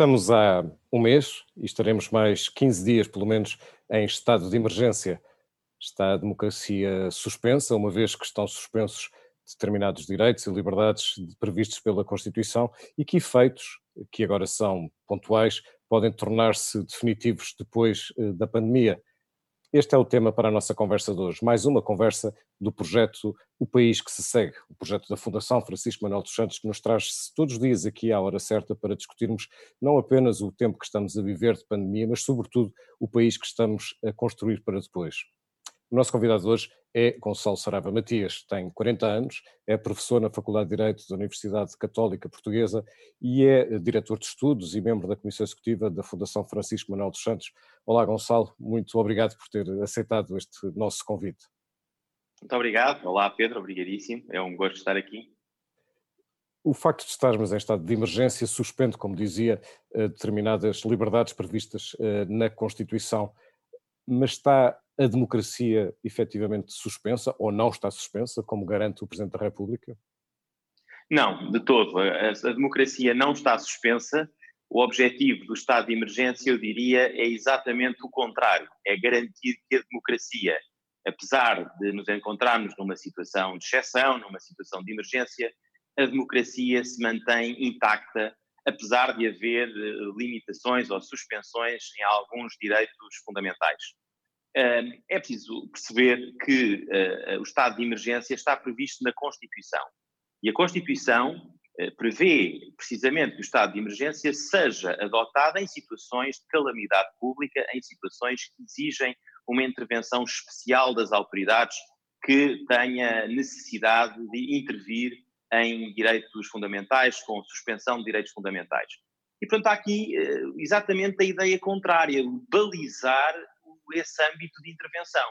Estamos há um mês e estaremos mais 15 dias, pelo menos, em estado de emergência. Está a democracia suspensa, uma vez que estão suspensos determinados direitos e liberdades previstos pela Constituição e que efeitos, que agora são pontuais, podem tornar-se definitivos depois eh, da pandemia. Este é o tema para a nossa conversa de hoje. Mais uma conversa do projeto O País que se Segue, o projeto da Fundação Francisco Manuel dos Santos, que nos traz todos os dias aqui à hora certa para discutirmos não apenas o tempo que estamos a viver de pandemia, mas sobretudo o país que estamos a construir para depois. O nosso convidado hoje é Gonçalo Sarava Matias, tem 40 anos, é professor na Faculdade de Direito da Universidade Católica Portuguesa e é diretor de estudos e membro da Comissão Executiva da Fundação Francisco Manuel dos Santos. Olá, Gonçalo, muito obrigado por ter aceitado este nosso convite. Muito obrigado. Olá, Pedro, obrigadíssimo. É um gosto estar aqui. O facto de estarmos em estado de emergência suspende, como dizia, eh, determinadas liberdades previstas eh, na Constituição, mas está a democracia efetivamente suspensa ou não está suspensa, como garante o Presidente da República? Não, de todo. A, a, democracia não está suspensa. O objetivo do estado de emergência, eu diria, é exatamente o contrário: é garantir que a democracia, apesar de nos encontrarmos numa situação de exceção, numa situação de emergência, a democracia se mantém intacta, apesar de haver eh, limitações ou suspensões em alguns direitos fundamentais é preciso perceber que uh, o estado de emergência está previsto na Constituição. E a Constituição uh, prevê precisamente que o estado de emergência seja adotado em situações de calamidade pública, em situações que exigem uma intervenção especial das autoridades que tenha necessidade de intervir em direitos fundamentais, com suspensão de direitos fundamentais. E, portanto, há aqui exatamente a ideia contrária, balizar esse âmbito de intervenção.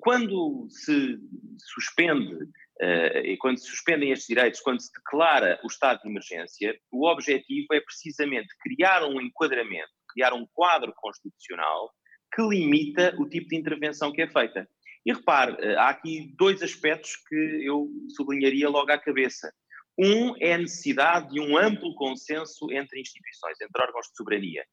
Quando se suspende, uh, e quando se suspendem estes direitos, quando se declara o estado de emergência, o objetivo é precisamente criar um enquadramento, criar um quadro constitucional que limita o tipo de intervenção que é feita. E repare, uh, há aqui dois aspectos que eu sublinharia logo à cabeça. Um é a necessidade de um amplo consenso entre instituições, entre órgãos de soberania.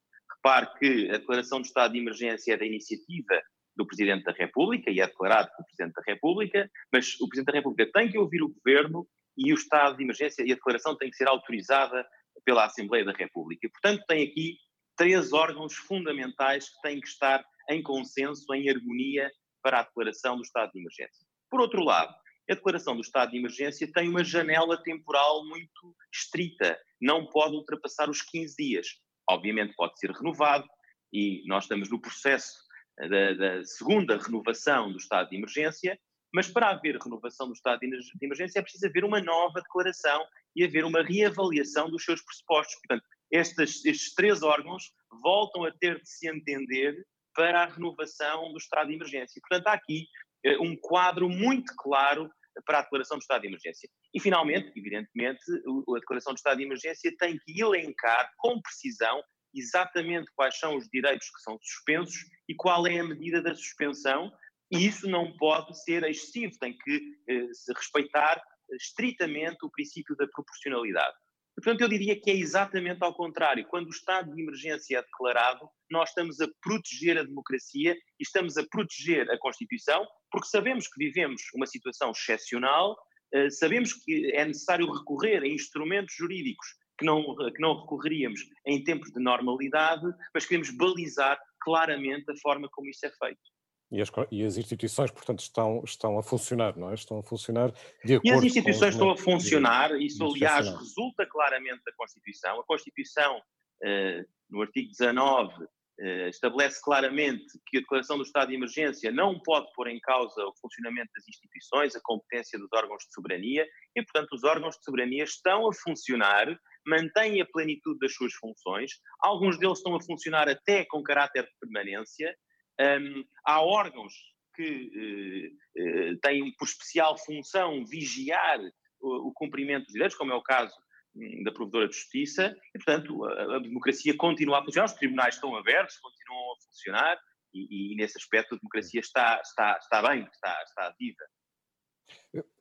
Repare que a declaração de estado de emergência é da iniciativa do Presidente da República e é declarado pelo Presidente da República, mas o Presidente da República tem que ouvir o Governo e o estado de emergência e a declaração tem que ser autorizada pela Assembleia da República. Portanto, tem aqui três órgãos fundamentais que têm que estar em consenso, em harmonia para a declaração do estado de emergência. Por outro lado, a declaração do estado de emergência tem uma janela temporal muito estrita, não pode ultrapassar os 15 dias obviamente pode ser renovado e nós estamos no processo eh, da, da, segunda renovação do estado de emergência, mas para haver renovação do estado de emergência é preciso haver uma nova declaração e haver uma reavaliação dos seus pressupostos. Portanto, estes, estes três órgãos voltam a ter de se entender para a renovação do estado de emergência. Portanto, há aqui eh, um quadro muito claro para a declaração do estado de emergência. E, finalmente, evidentemente, a declaração do estado de emergência tem que elencar com precisão exatamente quais são os direitos que são suspensos e qual é a medida da suspensão, e isso não pode ser excessivo, tem que eh, respeitar estritamente o princípio da proporcionalidade. Portanto, eu diria que é exatamente ao contrário. Quando o estado de emergência é declarado, nós estamos a proteger a democracia e estamos a proteger a Constituição, porque sabemos que vivemos uma situação excepcional, eh, sabemos que é necessário recorrer a instrumentos jurídicos que não, que não recorreríamos em tempos de normalidade, mas queremos balizar claramente a forma como isso é feito. E as, e as, instituições, portanto, estão, estão a funcionar, não é? Estão a funcionar de acordo E as instituições estão a funcionar, isso aliás resulta claramente da Constituição. A Constituição, eh, no artigo 19, eh, estabelece claramente que a declaração do estado de emergência não pode pôr em causa o funcionamento das instituições, a competência dos órgãos de soberania, e, portanto, os órgãos de soberania estão a funcionar, mantêm a plenitude das suas funções, alguns deles estão a funcionar até com caráter de permanência, um, há órgãos que uh, uh, têm por especial função vigiar o, o, cumprimento dos direitos, como é o caso um, da Provedora de Justiça, e, portanto, a, a, democracia continua a funcionar, os tribunais estão abertos, continuam a funcionar, e, e nesse aspecto a democracia está, está, está bem, está, está viva.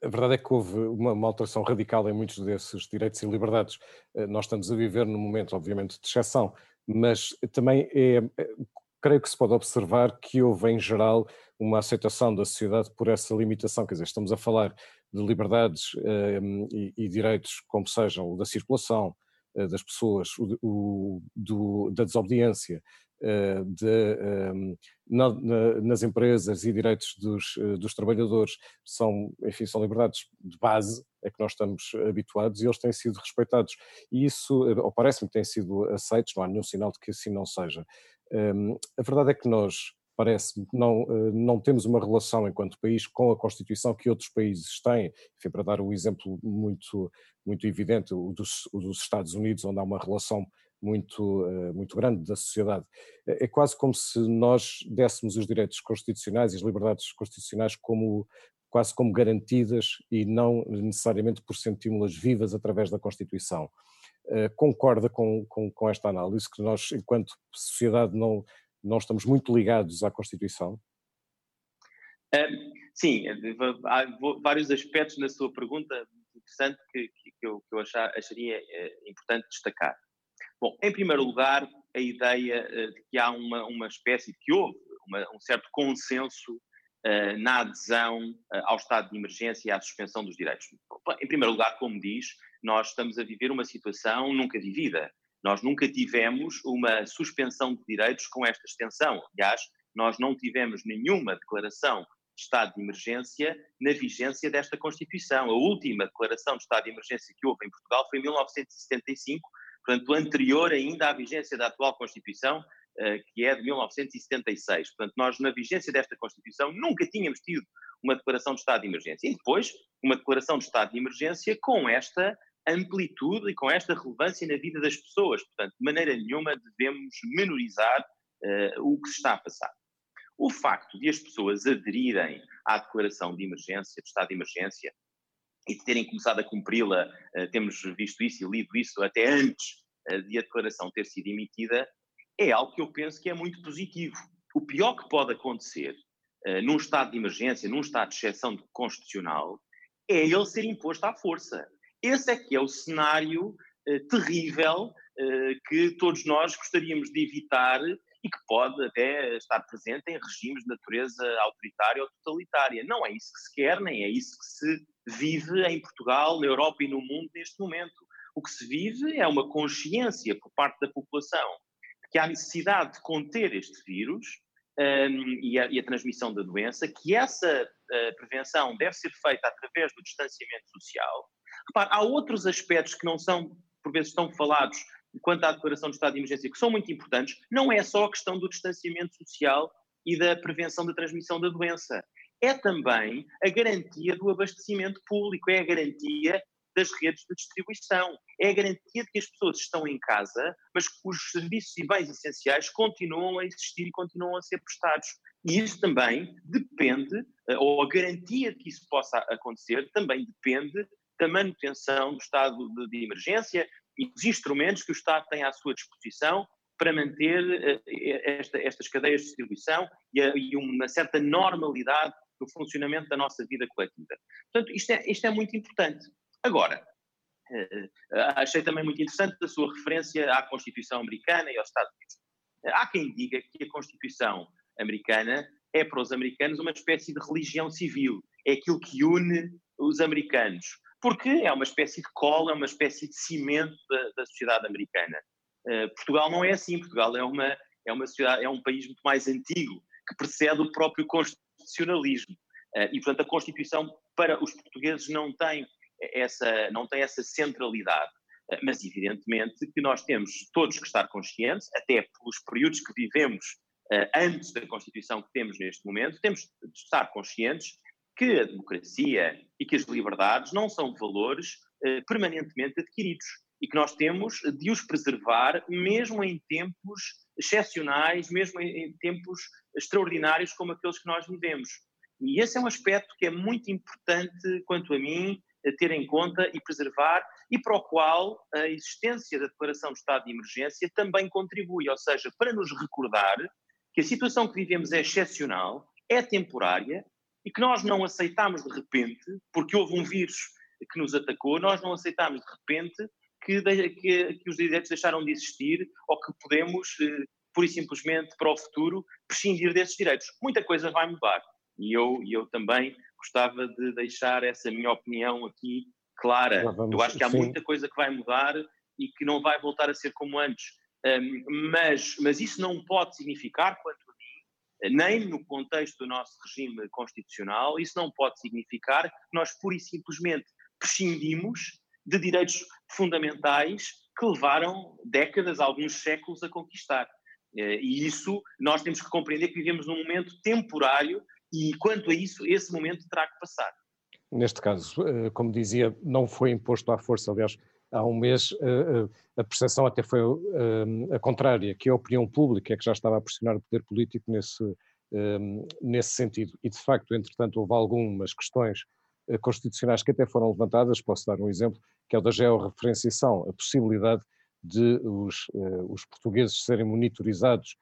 A verdade é que houve uma, uma, alteração radical em muitos desses direitos e liberdades. Eh, nós estamos a viver num momento, obviamente, de exceção, mas também é, creio que se pode observar que houve, em geral, uma aceitação da sociedade por essa limitação. Quer dizer, estamos a falar de liberdades um, e, e, direitos, como sejam o da circulação uh, das pessoas, o, o do, da desobediência, uh, de, um, na, na, nas empresas e direitos dos, uh, dos trabalhadores, são, enfim, são liberdades de base a que nós estamos habituados e eles têm sido respeitados. E isso, ou parece-me têm sido aceitos, não há nenhum sinal de que assim não seja. Um, a verdade é que nós parece-me que não, eh, não temos uma relação enquanto país com a Constituição que outros países têm. Enfim, para dar um exemplo muito, muito evidente, o dos, o dos Estados Unidos, onde há uma relação muito, eh, muito grande da sociedade. É, é quase como se nós dessemos os direitos constitucionais e as liberdades constitucionais como quase como garantidas e não necessariamente por sentirmos-las vivas através da Constituição. Uh, concorda com, com, com, esta análise que nós, enquanto sociedade, não, nós estamos muito ligados à Constituição? sim, há vários aspectos na sua pergunta interessante que, que, eu, que eu achar, acharia eh, importante destacar. Bom, em primeiro lugar, a ideia eh, de que há uma, uma espécie, que houve uma, um certo consenso na adesão ao estado de emergência e à suspensão dos direitos. Em primeiro lugar, como diz, nós estamos a viver uma situação nunca vivida. Nós nunca tivemos uma suspensão de direitos com esta extensão. Aliás, nós não tivemos nenhuma declaração de estado de emergência na vigência desta Constituição. A última declaração de estado de emergência que houve em Portugal foi em 1975, portanto, anterior ainda à vigência da atual Constituição, eh, que é de 1976. Portanto, nós, na vigência desta Constituição, nunca tínhamos tido uma declaração de estado de emergência. E depois, uma declaração de estado de emergência com esta amplitude e com esta relevância na vida das pessoas. Portanto, de maneira nenhuma devemos menorizar uh, o que se está a passar. O facto de as pessoas aderirem à declaração de emergência, de estado de emergência, e de terem começado a cumpri-la, uh, temos visto isso e lido isso até antes uh, de a declaração ter sido emitida, é algo que eu penso que é muito positivo. O pior que pode acontecer num estado de emergência, num estado de exceção constitucional, é ele ser imposto à força. Esse é que é o cenário eh, terrível eh, que todos nós gostaríamos de evitar e que pode até estar presente em regimes de natureza autoritária ou totalitária. Não é isso que se quer, nem é isso que se vive em Portugal, na Europa e no mundo neste momento. O que se vive é uma consciência por parte da população de que há necessidade de conter este vírus um, ehm, e, a, e, a, transmissão da doença, que essa uh, prevenção deve ser feita através do distanciamento social, Repare, há outros aspectos que não são, por vezes, tão falados quanto à declaração de estado de emergência, que são muito importantes. Não é só a questão do distanciamento social e da prevenção da transmissão da doença. É também a garantia do abastecimento público, é a garantia das redes de distribuição, é a garantia de que as pessoas estão em casa, mas que os serviços e bens essenciais continuam a existir e continuam a ser prestados. E isso também depende, eh, ou a garantia de que isso possa acontecer, também depende da manutenção do estado de, emergência e dos instrumentos que o Estado tem à sua disposição para manter uh, esta, estas cadeias de distribuição e, a, e, uma certa normalidade no funcionamento da nossa vida coletiva. Portanto, isto é, isto é muito importante. Agora, uh, achei também muito interessante a sua referência à Constituição americana e aos Estados Unidos. Há quem diga que a Constituição americana é para os americanos uma espécie de religião civil, é aquilo que une os americanos porque é uma espécie de cola, é uma espécie de cimento da, da sociedade americana. Uh, Portugal não é assim, Portugal é, uma, é, uma sociedade, é um país muito mais antigo, que precede o próprio constitucionalismo. Uh, e, portanto, a Constituição para os portugueses não tem essa, não tem essa centralidade. Uh, mas, evidentemente, que nós temos todos que estar conscientes, até pelos períodos que vivemos antes da Constituição que temos neste momento, temos de estar conscientes que a democracia e que as liberdades não são valores eh, permanentemente adquiridos e que nós temos de os preservar mesmo em tempos excepcionais, mesmo em, em tempos extraordinários como aqueles que nós vivemos. E esse é um aspecto que é muito importante, quanto a mim, ter em conta e preservar, e para o qual a existência da declaração de estado de emergência também contribui, ou seja, para nos recordar que a situação que vivemos é excepcional, é temporária e que nós não aceitámos de repente, porque houve um vírus que nos atacou, nós não aceitámos de repente que, que, que os direitos deixaram de existir ou que podemos, eh, pura e simplesmente, para o futuro, prescindir desses direitos. Muita coisa vai mudar. E eu, eu também gostava de deixar essa minha opinião aqui clara. Vamos, eu acho que há sim. muita coisa que vai mudar e que não vai voltar a ser como antes. Um, mas, mas isso não pode significar, quanto mim, nem no contexto do nosso regime constitucional, isso não pode significar que nós pura e simplesmente prescindimos de direitos fundamentais que levaram décadas, alguns séculos a conquistar. Eh, e isso nós temos que compreender que vivemos num momento temporário e, quanto a isso, esse momento terá que passar. Neste caso, eh, como dizia, não foi imposto à força, aliás, há um mês eh, a percepção até foi a contrária, que a opinião pública é que já estava a pressionar o poder político nesse, nesse sentido. E, de facto, entretanto, houve algumas questões constitucionais que até foram levantadas, posso dar um exemplo, que é o da georreferenciação, a possibilidade de os, os portugueses serem monitorizados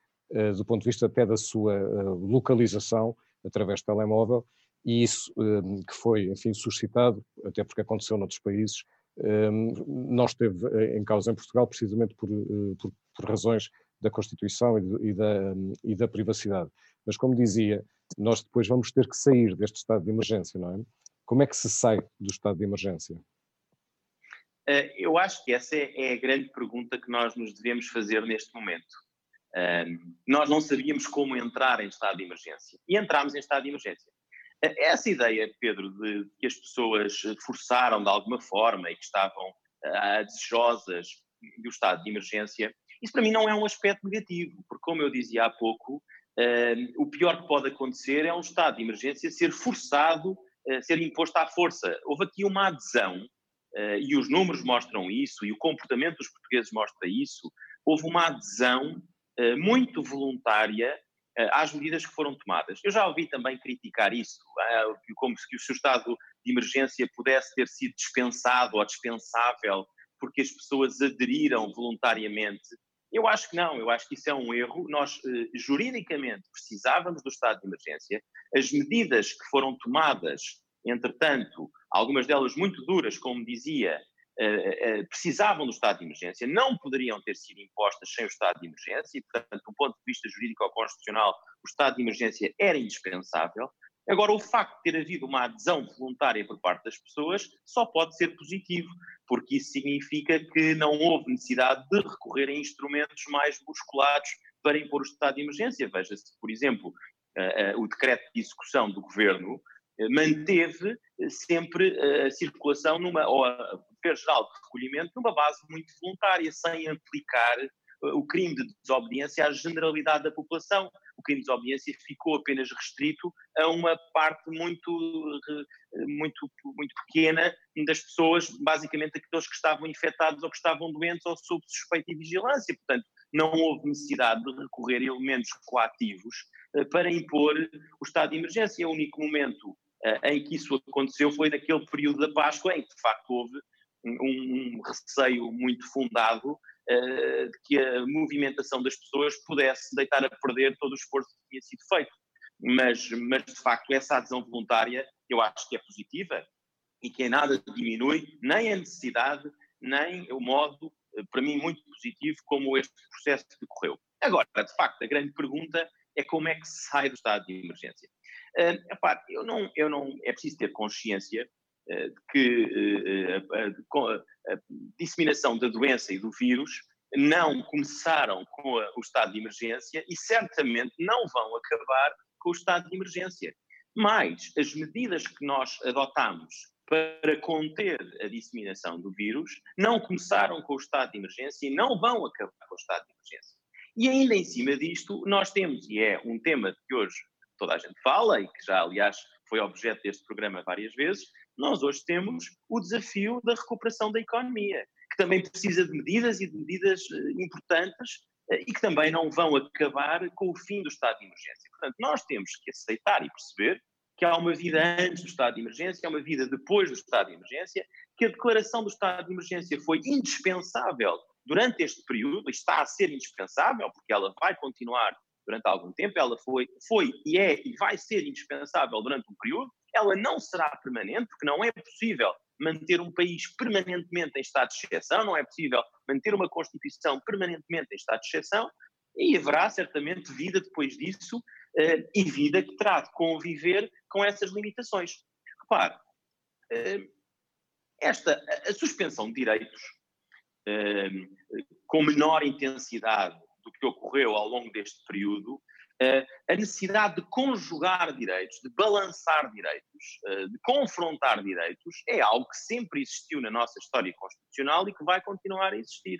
do ponto de vista até da sua localização através de telemóvel, e isso que foi, enfim, suscitado, até porque aconteceu noutros países, não esteve eh, em causa em Portugal precisamente por, uh, por, por razões da Constituição e, de, e, da, e da privacidade. Mas, como dizia, nós depois vamos ter que sair deste estado de emergência, não é? Como é que se sai do estado de emergência? Uh, eu acho que essa é, é a grande pergunta que nós nos devemos fazer neste momento. Um, nós não sabíamos como entrar em estado de emergência e entramos em estado de emergência. Essa ideia, Pedro, de que as pessoas forçaram de alguma forma e que estavam uh, desejosas do estado de emergência, isso para mim não é um aspecto negativo, porque, como eu dizia há pouco, uh, o pior que pode acontecer é um estado de emergência ser forçado, uh, ser imposto à força. Houve aqui uma adesão, e os números mostram isso, e o comportamento dos portugueses mostra isso. Houve uma adesão eh, muito voluntária eh, às medidas que foram tomadas. Eu já ouvi também criticar isso, eh, como se o seu estado de emergência pudesse ter sido dispensado ou dispensável porque as pessoas aderiram voluntariamente. Eu acho que não, eu acho que isso é um erro. Nós, juridicamente, precisávamos do estado de emergência. As medidas que foram tomadas, entretanto, algumas delas muito duras, como dizia, eh, eh, precisavam do estado de emergência, não poderiam ter sido impostas sem o estado de emergência, e, portanto, do ponto de vista jurídico ou constitucional, o estado de emergência era indispensável. Agora, o facto de ter havido uma adesão voluntária por parte das pessoas só pode ser positivo, porque isso significa que não houve necessidade de recorrer a instrumentos mais musculados para impor o estado de emergência. Veja-se, por exemplo, o decreto de execução do governo manteve sempre a circulação numa, ou dever geral de recolhimento numa base muito voluntária, sem aplicar o crime de desobediência à generalidade da população. O crime de desobediência ficou apenas restrito a uma parte muito, muito, muito pequena das pessoas, basicamente aqueles que estavam infectados ou que estavam doentes ou sob suspeita e vigilância. Portanto, não houve necessidade de recorrer a elementos coativos para impor o estado de emergência. O único momento eh, em que isso aconteceu foi naquele período da Páscoa, em que de facto houve um, um receio muito fundado uh, de que a movimentação das pessoas pudesse deitar a perder todo o esforço que tinha sido feito. Mas, mas de facto essa adesão voluntária eu acho que é positiva e que em nada diminui nem a necessidade, nem o modo, eh, para mim, muito positivo como este processo decorreu. Agora, de facto, a grande pergunta é como é que se sai do estado de emergência. Uh, epá, eu não, eu não, é preciso ter consciência que a, a, a, disseminação da doença e do vírus não começaram com o estado de emergência e certamente não vão acabar com o estado de emergência. Mas as medidas que nós adotamos para conter a disseminação do vírus não começaram com o estado de emergência e não vão acabar com o estado de emergência. E ainda em cima disto, nós temos, e é um tema que hoje toda a gente fala e que já, aliás, foi objeto deste programa várias vezes, nós hoje temos o desafio da recuperação da economia, que também precisa de medidas e de medidas eh, importantes eh, e que também não vão acabar com o fim do estado de emergência. Portanto, nós temos que aceitar e perceber que há uma vida antes do estado de emergência, há uma vida depois do estado de emergência, que a declaração do estado de emergência foi indispensável durante este período, está a ser indispensável, porque ela vai continuar durante algum tempo, ela foi, foi e é e vai ser indispensável durante um período, ela não será permanente, porque não é possível manter um país permanentemente em estado de exceção, não é possível manter uma Constituição permanentemente em estado de exceção, e haverá certamente vida depois disso eh, e vida que terá de conviver com essas limitações. Repare, eh, esta, a suspensão de direitos eh, com menor intensidade do que ocorreu ao longo deste período, a necessidade de conjugar direitos, de balançar direitos, de confrontar direitos, é algo que sempre existiu na nossa história constitucional e que vai continuar a existir.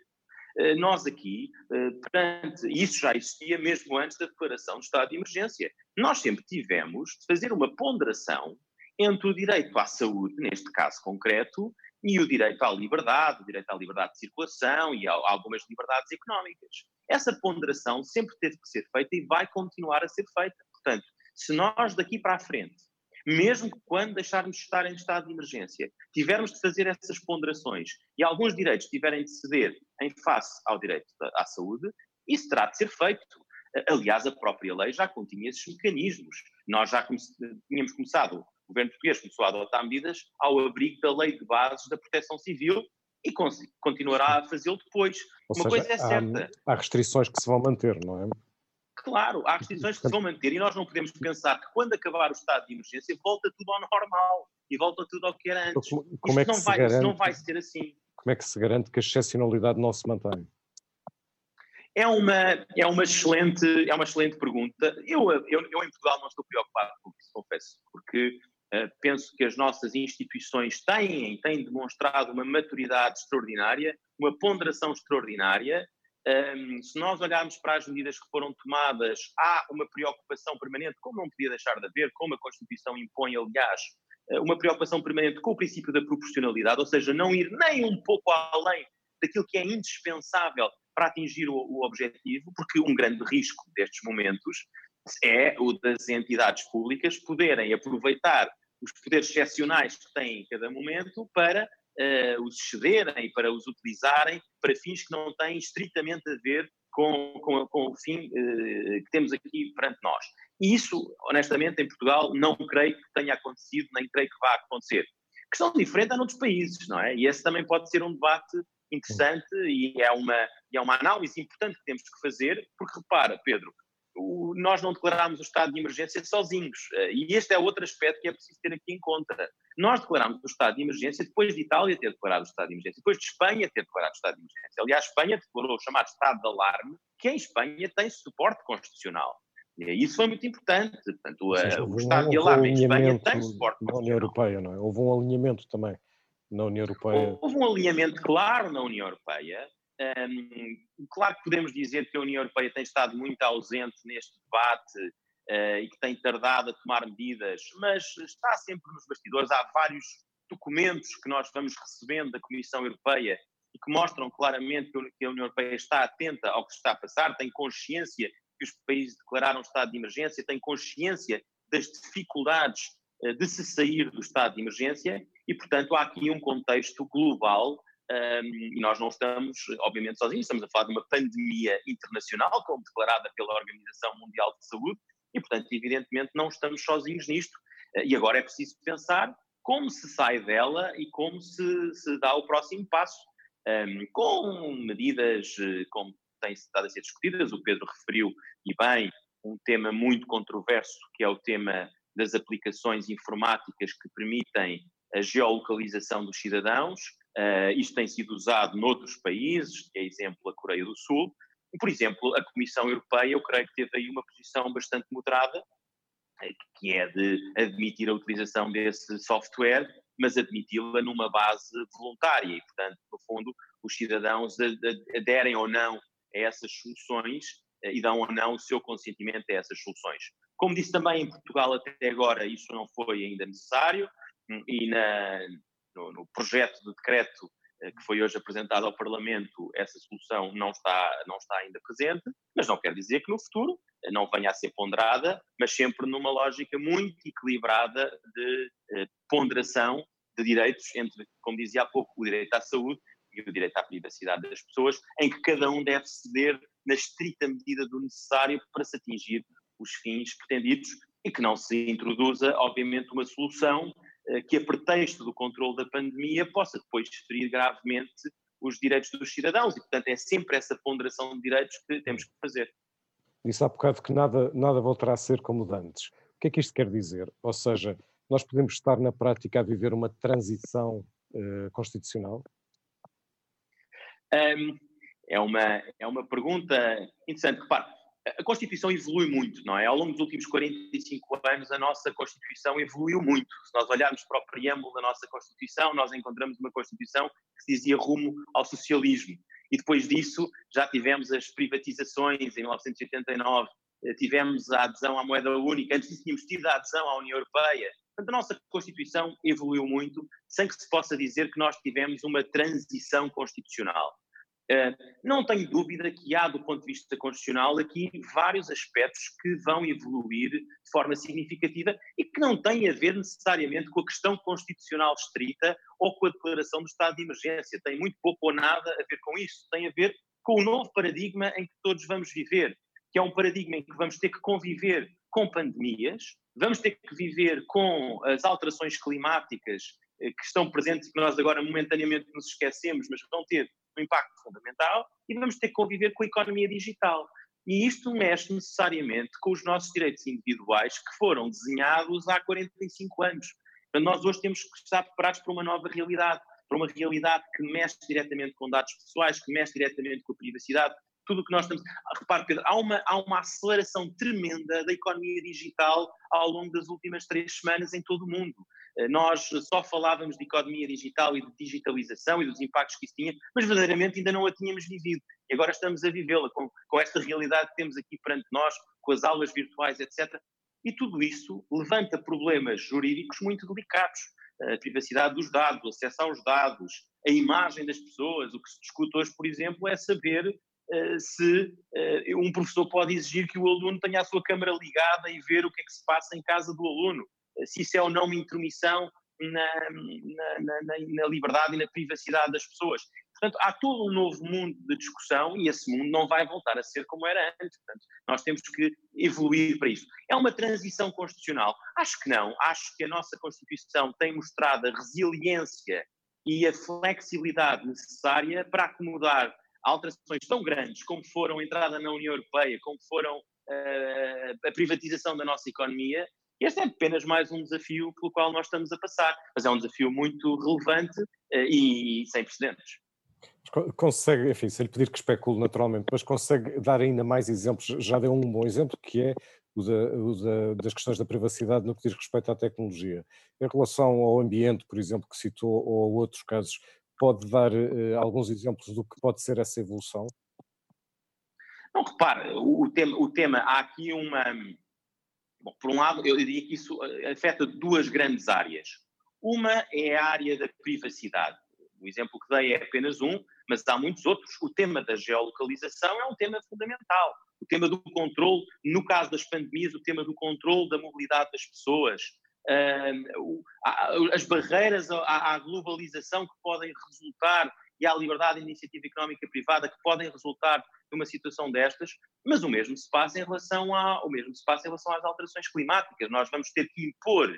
Eh, nós aqui, eh, perante, isso já existia mesmo antes da declaração de estado de emergência, nós sempre tivemos de fazer uma ponderação entre o direito à saúde, neste caso concreto, e o direito à liberdade, o direito à liberdade de circulação e a algumas liberdades económicas. Essa ponderação sempre teve que ser feita e vai continuar a ser feita. Portanto, se nós daqui para a frente mesmo quando deixarmos de estar em estado de emergência, tivermos de fazer essas ponderações e alguns direitos tiverem de ceder em face ao direito à saúde, isso terá de ser feito. Aliás, a própria lei já continha esses mecanismos. Nós já tínhamos começado, o governo português começou a adotar medidas ao abrigo da lei de bases da proteção civil e continuará a fazê-lo depois. Ou Uma seja, coisa é certa. Há, há restrições que se vão manter, não é? Claro, há restrições que se vão manter e nós não podemos pensar que quando acabar o estado de emergência volta tudo ao normal e volta tudo ao que era antes. Como, como é que não, vai, garante, não vai ser assim. Como é que se garante que a excepcionalidade não se mantém? É uma, é uma, excelente, é uma excelente pergunta. Eu, eu, eu em Portugal não estou preocupado com isso, confesso, porque penso que as nossas instituições têm, têm demonstrado uma maturidade extraordinária, uma ponderação extraordinária. Um, se nós olharmos para as medidas que foram tomadas, há uma preocupação permanente, como não podia deixar de haver, como a Constituição impõe, aliás, eh, uma preocupação permanente com o princípio da proporcionalidade, ou seja, não ir nem um pouco além daquilo que é indispensável para atingir o, o objetivo, porque um grande risco destes momentos é o das entidades públicas poderem aproveitar os poderes excepcionais que têm em cada momento para uh, os cederem, para os utilizarem para fins que não têm estritamente a ver com, com, com o fim uh, que temos aqui perante nós. E isso, honestamente, em Portugal, não creio que tenha acontecido, nem creio que vá acontecer. Questão diferente é noutros países, não é? E esse também pode ser um debate interessante e é uma, é uma análise importante que temos que fazer, porque repara, Pedro, o, nós não declarámos o estado de emergência sozinhos. Eh, e este é outro aspecto que é preciso ter aqui em conta. Nós declarámos o estado de emergência depois de Itália ter declarado o estado de emergência, depois de Espanha ter declarado o estado de emergência. Aliás, Espanha declarou o chamado estado de alarme, que em Espanha tem suporte constitucional. E isso foi muito importante. Portanto, seja, o estado de alarme um em Espanha tem suporte na União Europeia, não é? Houve um alinhamento também na União Europeia. Houve um alinhamento claro na União Europeia um, claro que podemos dizer que a União Europeia tem estado muito ausente neste debate uh, e que tem tardado a tomar medidas, mas está sempre nos bastidores. Há vários documentos que nós vamos recebendo da Comissão Europeia e que mostram claramente que a União Europeia está atenta ao que está a passar, tem consciência que os países declararam estado de emergência, tem consciência das dificuldades uh, de se sair do estado de emergência e, portanto, há aqui um contexto global um, e nós não estamos, obviamente, sozinhos, estamos a falar de uma pandemia internacional, como declarada pela Organização Mundial de Saúde, e, portanto, evidentemente, não estamos sozinhos nisto. Uh, e agora é preciso pensar como se sai dela e como se, se dá o próximo passo, um, com medidas eh, como têm estado a ser discutidas, o Pedro referiu, e bem, um tema muito controverso, que é o tema das aplicações informáticas que permitem a geolocalização dos cidadãos, Uh, isto tem sido usado noutros países, é exemplo a Coreia do Sul. Por exemplo, a Comissão Europeia, eu creio que teve aí uma posição bastante moderada, eh, que é de admitir a utilização desse software, mas admiti-la numa base voluntária. E, portanto, no fundo, os cidadãos aderem ou não a essas soluções eh, e dão ou não o seu consentimento a essas soluções. Como disse também em Portugal, até agora isso não foi ainda necessário, hum, e na, no, no projeto de decreto eh, que foi hoje apresentado ao Parlamento, essa solução não está, não está ainda presente, mas não quer dizer que no futuro eh, não venha a ser ponderada, mas sempre numa lógica muito equilibrada de eh, ponderação de direitos entre, como dizia há pouco, o direito à saúde e o direito à privacidade das pessoas, em que cada um deve ceder na estrita medida do necessário para se atingir os fins pretendidos e que não se introduza, obviamente, uma solução que, a pretexto do controle da pandemia, possa depois ferir gravemente os direitos dos cidadãos. E, portanto, é sempre essa ponderação de direitos que temos que fazer. Disse há bocado que nada, nada voltará a ser como dantes. O que é que isto quer dizer? Ou seja, nós podemos estar na prática a viver uma transição uh, constitucional? Um, é, uma, é uma pergunta interessante. Repare, a Constituição evolui muito, não é? Ao longo dos últimos 45 anos, a nossa Constituição evoluiu muito. Se nós olharmos para o preâmbulo da nossa Constituição, nós encontramos uma Constituição que se dizia rumo ao socialismo. E depois disso, já tivemos as privatizações em 1989, eh, tivemos a adesão à moeda única, antes disso tínhamos tido a adesão à União Europeia. Portanto, a nossa Constituição evoluiu muito, sem que se possa dizer que nós tivemos uma transição constitucional. Eh, não tenho dúvida que há, do ponto de vista constitucional, aqui vários aspectos que vão evoluir de forma significativa e que não têm a ver necessariamente com a questão constitucional estrita ou com a declaração do estado de emergência. Tem muito pouco ou nada a ver com isso. Tem a ver com o novo paradigma em que todos vamos viver, que é um paradigma em que vamos ter que conviver com pandemias, vamos ter que viver com as alterações climáticas eh, que estão presentes e que nós agora momentaneamente nos esquecemos, mas vão ter um impacto fundamental e vamos ter que conviver com a economia digital. E isto mexe necessariamente com os nossos direitos individuais que foram desenhados há 45 anos. Portanto, nós hoje temos que estar preparados para uma nova realidade, para uma realidade que mexe diretamente com dados pessoais, que mexe diretamente com a privacidade, tudo o que nós estamos. Repare, Pedro, há uma, há uma aceleração tremenda da economia digital ao longo das últimas três semanas em todo o mundo. Eh, nós só falávamos de economia digital e de digitalização e dos impactos que isso tinha, mas verdadeiramente ainda não a tínhamos vivido. E agora estamos a vivê-la com, com esta realidade que temos aqui perante nós, com as aulas virtuais, etc. E tudo isso levanta problemas jurídicos muito delicados. A privacidade dos dados, o acesso aos dados, a imagem das pessoas. O que se discute hoje, por exemplo, é saber uh, se uh, um professor pode exigir que o aluno tenha a sua câmara ligada e ver o que é que se passa em casa do aluno se isso é ou não uma intromissão na, na, na, na, liberdade e na privacidade das pessoas. Portanto, há todo um novo mundo de discussão e esse mundo não vai voltar a ser como era antes. Portanto, nós temos que evoluir para isso. É uma transição constitucional? Acho que não. Acho que a nossa Constituição tem mostrado a resiliência e a flexibilidade necessária para acomodar alterações tão grandes como foram a entrada na União Europeia, como foram uh, a privatização da nossa economia, este é apenas mais um desafio pelo qual nós estamos a passar, mas é um desafio muito relevante uh, e sem precedentes. Consegue, enfim, se lhe pedir que especule naturalmente, mas consegue dar ainda mais exemplos, já deu um bom exemplo que é o, da, o da, das questões da privacidade no que diz respeito à tecnologia. Em relação ao ambiente, por exemplo, que citou, ou a outros casos, pode dar uh, alguns exemplos do que pode ser essa evolução? Não, repare, o, tema, o tema, há aqui uma, Bom, por um lado, eu diria que isso eh, afeta duas grandes áreas. Uma é a área da privacidade. O exemplo que dei é apenas um, mas há muitos outros. O tema da geolocalização é um tema fundamental. O tema do controle, no caso das pandemias, o tema do controle da mobilidade das pessoas, as barreiras à globalização que podem resultar e à liberdade de iniciativa económica privada que podem resultar numa situação destas, mas o mesmo se passa em relação a, o mesmo se passa em relação às alterações climáticas. Nós vamos ter que impor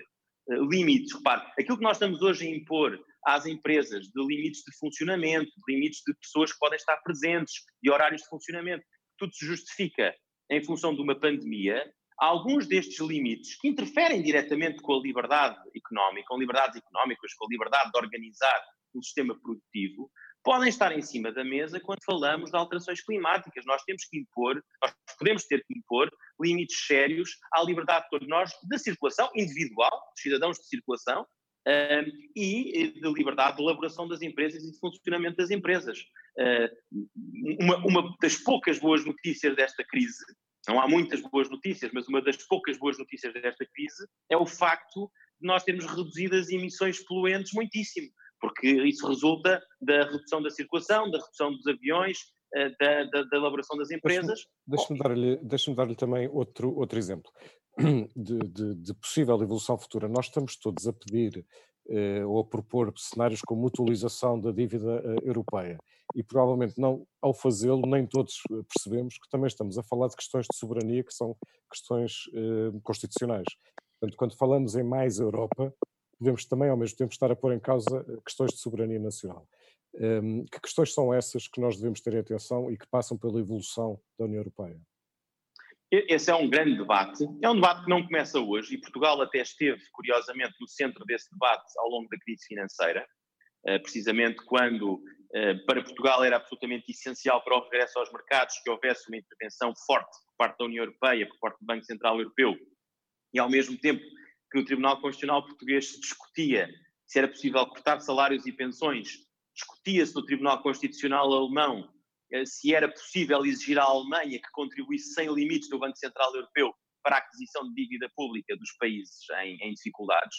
uh, limites. Repare, aquilo que nós estamos hoje a impor às empresas de limites de funcionamento, de limites de pessoas que podem estar presentes, de horários de funcionamento, tudo se justifica em função de uma pandemia, alguns destes limites que interferem diretamente com a liberdade económica, com liberdades económicas, com a liberdade de organizar um sistema produtivo, podem estar em cima da mesa quando falamos de alterações climáticas. Nós temos que impor, nós podemos ter que impor limites sérios à liberdade de todos nós de circulação individual, dos cidadãos de circulação, e de liberdade de elaboração das empresas e de funcionamento das empresas. Uh, uma, uma, das poucas boas notícias desta crise, não há muitas boas notícias, mas uma das poucas boas notícias desta crise é o facto de nós termos reduzido as emissões poluentes muitíssimo porque isso resulta da redução da circulação, da redução dos aviões, eh, da, da, da elaboração das empresas. Deixa-me dar-lhe dar também outro, outro exemplo de, de, de, possível evolução futura. Nós estamos todos a pedir eh, ou a propor cenários com mutualização da dívida eh, europeia. E provavelmente não, ao fazê-lo, nem todos percebemos que também estamos a falar de questões de soberania que são questões constitucionais. Portanto, quando falamos em mais Europa, podemos também ao mesmo tempo estar a pôr em causa questões de soberania nacional. Ehm, que questões são essas que nós devemos ter atenção e que passam pela evolução da União Europeia? Esse é um grande debate. É um debate que não começa hoje e Portugal até esteve, curiosamente, no centro desse debate ao longo da crise financeira, eh, precisamente quando eh, para Portugal era absolutamente essencial para o regresso aos mercados que houvesse uma intervenção forte por parte da União Europeia, por parte do Banco Central Europeu, e ao mesmo tempo que no Tribunal Constitucional Português se discutia se era possível cortar salários e pensões, discutia-se no Tribunal Constitucional Alemão eh, se era possível exigir à Alemanha que contribuísse sem limites do Banco Central Europeu para a aquisição de dívida pública dos países em, em dificuldades.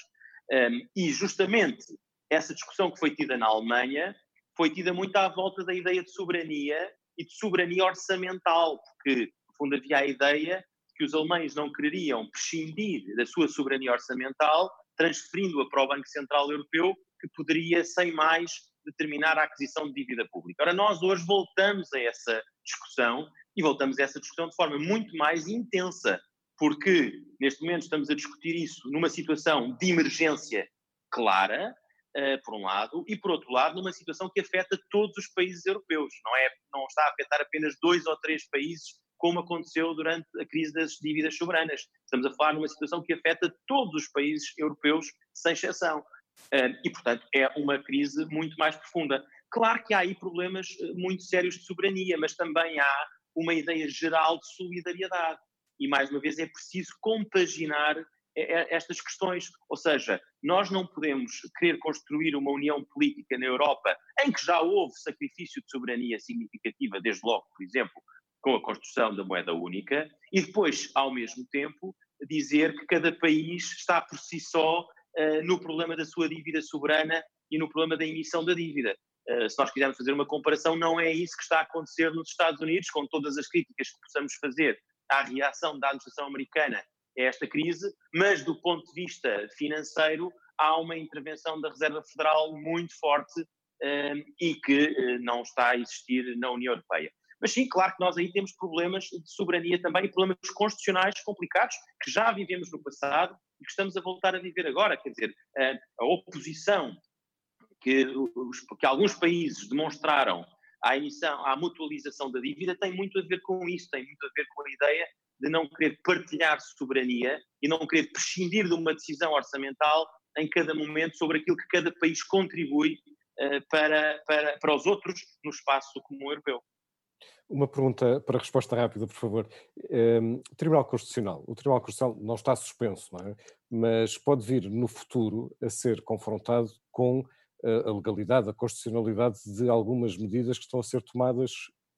Um, e justamente essa discussão que foi tida na Alemanha foi tida muito à volta da ideia de soberania e de soberania orçamental, porque, no fundo, havia a ideia de que os alemães não quereriam prescindir da sua soberania orçamental, transferindo-a para o Banco Central Europeu, que poderia, sem mais, determinar a aquisição de dívida pública. Ora, nós hoje voltamos a essa discussão e voltamos a essa discussão de forma muito mais intensa, porque neste momento estamos a discutir isso numa situação de emergência clara, uh, por um lado, e por outro lado, numa situação que afeta todos os países europeus, não, é, não está a afetar apenas dois ou três países, como aconteceu durante a crise das dívidas soberanas. Estamos a falar numa situação que afeta todos os países europeus, sem exceção e, portanto, é uma crise muito mais profunda. Claro que há aí problemas eh, muito sérios de soberania, mas também há uma ideia geral de solidariedade. E, mais uma vez, é preciso compaginar eh, eh, estas questões. Ou seja, nós não podemos querer construir uma união política na Europa em que já houve sacrifício de soberania significativa, desde logo, por exemplo, com a construção da moeda única, e depois, ao mesmo tempo, dizer que cada país está por si só uh, no problema da sua dívida soberana e no problema da emissão da dívida. Uh, se nós quisermos fazer uma comparação, não é isso que está a acontecer nos Estados Unidos, com todas as críticas que possamos fazer à reação da administração americana a esta crise, mas do ponto de vista financeiro, há uma intervenção da Reserva Federal muito forte uh, e que uh, não está a existir na União Europeia. Mas sim, claro que nós aí temos problemas de soberania também, problemas constitucionais complicados que já vivemos no passado e que estamos a voltar a viver agora. Quer dizer, a, oposição que, os, que alguns países demonstraram à emissão, à mutualização da dívida tem muito a ver com isso, tem muito a ver com a ideia de não querer partilhar soberania e não querer prescindir de uma decisão orçamental em cada momento sobre aquilo que cada país contribui uh, para, para, para os outros no espaço comum europeu. Uma pergunta para resposta rápida, por favor. Um, ehm, Tribunal Constitucional. O Tribunal Constitucional não está suspenso, não é? mas pode vir no futuro a ser confrontado com a legalidade, a constitucionalidade de algumas medidas que estão a ser tomadas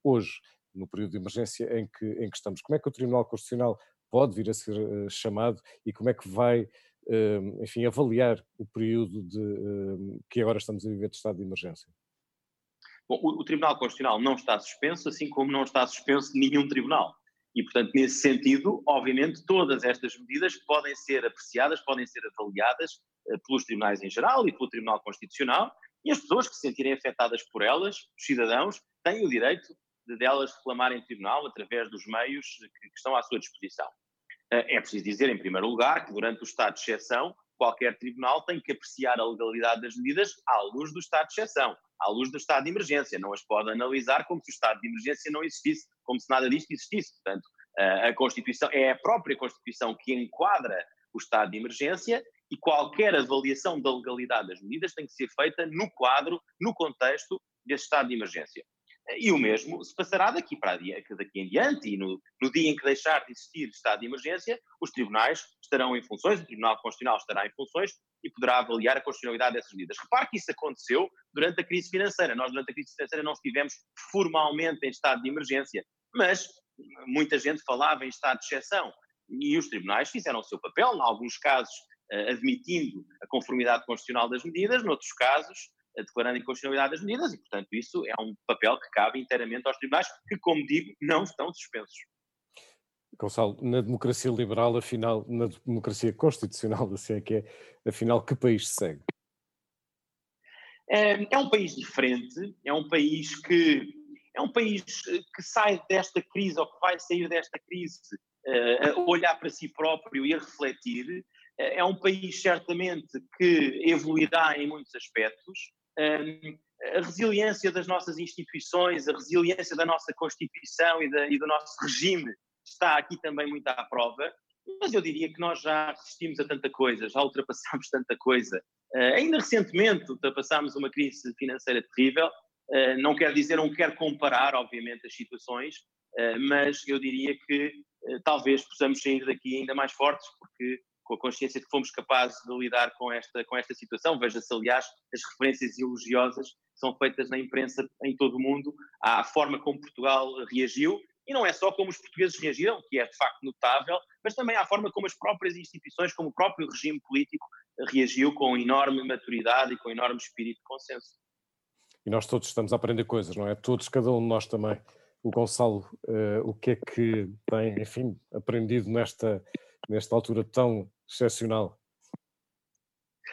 hoje, no período de emergência em que, em que estamos. Como é que o Tribunal Constitucional pode vir a ser uh, chamado e como é que vai, uh, enfim, avaliar o período de, uh, que agora estamos a viver de estado de emergência? Bom, o, o, Tribunal Constitucional não está suspenso, assim como não está suspenso nenhum tribunal. E, portanto, nesse sentido, obviamente, todas estas medidas podem ser apreciadas, podem ser avaliadas uh, pelos tribunais em geral e pelo Tribunal Constitucional, e as pessoas que se sentirem afetadas por elas, os cidadãos, têm o direito de delas reclamarem tribunal através dos meios que, que estão à sua disposição. Uh, é preciso dizer, em primeiro lugar, que durante o estado de exceção, qualquer tribunal tem que apreciar a legalidade das medidas à luz do estado de exceção, à luz do estado de emergência. Não as pode analisar como se o estado de emergência não existisse, como se nada disto existisse. Portanto, a Constituição é a própria Constituição que enquadra o estado de emergência e qualquer avaliação da legalidade das medidas tem que ser feita no quadro, no contexto desse estado de emergência. E o mesmo se passará daqui, para daqui em diante, e no, no, dia em que deixar de existir estado de emergência, os tribunais estarão em funções, o Tribunal Constitucional estará em funções e poderá avaliar a constitucionalidade dessas medidas. Repare que isso aconteceu durante a crise financeira. Nós, durante a crise financeira, não estivemos formalmente em estado de emergência, mas muita gente falava em estado de exceção. E os tribunais fizeram o seu papel, em alguns casos eh, admitindo a conformidade constitucional das medidas, noutros casos declarando a inconstitucionalidade das medidas e, portanto, isso é um papel que cabe inteiramente aos tribunais, que, como digo, não estão suspensos. Gonçalo, na democracia liberal, afinal, na democracia constitucional, assim é que é, afinal, que país segue? É, é um país diferente, é um país que é um país que sai desta crise ou que vai sair desta crise a olhar para si próprio e a refletir. É um país certamente que evoluirá em muitos aspectos. A resiliência das nossas instituições, a resiliência da nossa Constituição e, da, e do nosso regime está aqui também muito à prova. Mas eu diria que nós já resistimos a tanta coisa, já ultrapassámos tanta coisa. Uh, ainda recentemente ultrapassámos uma crise financeira terrível. Uh, não quero dizer, não quero comparar, obviamente, as situações, uh, mas eu diria que talvez possamos sair daqui ainda mais fortes, porque com a consciência de que fomos capazes de lidar com esta, com esta situação. Veja-se, aliás, as referências elogiosas são feitas na imprensa em todo o mundo à forma como Portugal reagiu e não é só como os portugueses reagiram, que é de facto notável, mas também à forma como as próprias instituições, como o próprio regime político reagiu com enorme maturidade e com enorme espírito de consenso. E nós todos estamos a aprender coisas, não é? Todos, cada um de nós também. O Gonçalo, uh, o que é que tem, enfim, aprendido nesta, nesta altura tão excepcional?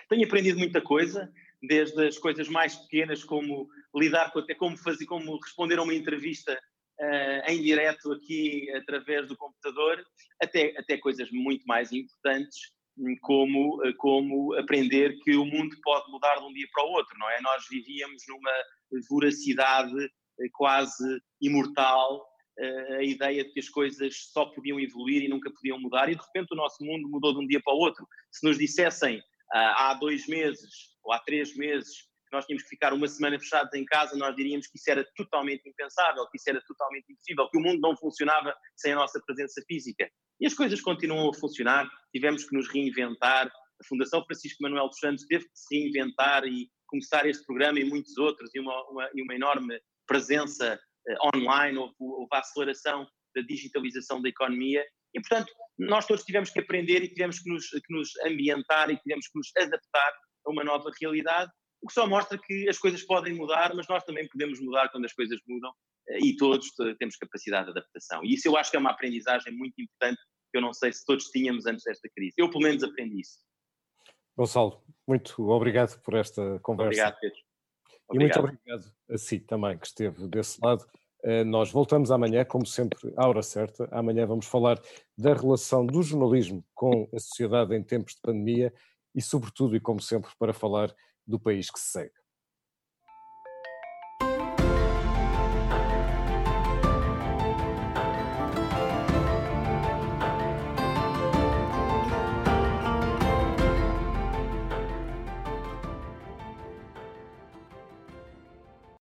Tenho aprendido muita coisa, desde as coisas mais pequenas, como lidar com até como fazer, como responder a uma entrevista uh, em direto aqui através do computador, até, até coisas muito mais importantes, hum, como, uh, como aprender que o mundo pode mudar de um dia para o outro, não é? Nós vivíamos numa voracidade uh, quase imortal, a ideia de que as coisas só podiam evoluir e nunca podiam mudar, e de repente o nosso mundo mudou de um dia para o outro. Se nos dissessem há dois meses ou há três meses nós tínhamos que ficar uma semana fechados em casa, nós diríamos que isso era totalmente impensável, que isso era totalmente impossível, que o mundo não funcionava sem a nossa presença física. E as coisas continuam a funcionar, tivemos que nos reinventar. A Fundação Francisco Manuel dos Santos teve que se reinventar e começar este programa e muitos outros, e uma, uma, e uma enorme presença online, houve, houve a aceleração da digitalização da economia. E, portanto, nós todos tivemos que aprender e tivemos que nos, que nos ambientar e tivemos que nos adaptar a uma nova realidade o que só mostra que as coisas podem mudar, mas nós também podemos mudar quando as coisas mudam eh, e todos temos capacidade de adaptação. E isso eu acho que é uma aprendizagem muito importante que eu não sei se todos tínhamos antes desta crise. Eu, pelo menos, aprendi isso. Gonçalo, muito obrigado por esta conversa. Obrigado, Pedro. Obrigado. E muito obrigado a si também, que esteve desse lado. Eh, nós voltamos amanhã, como sempre, à hora certa. Amanhã vamos falar da relação do jornalismo com a sociedade em tempos de pandemia e, sobretudo, e como sempre, para falar do país que se segue.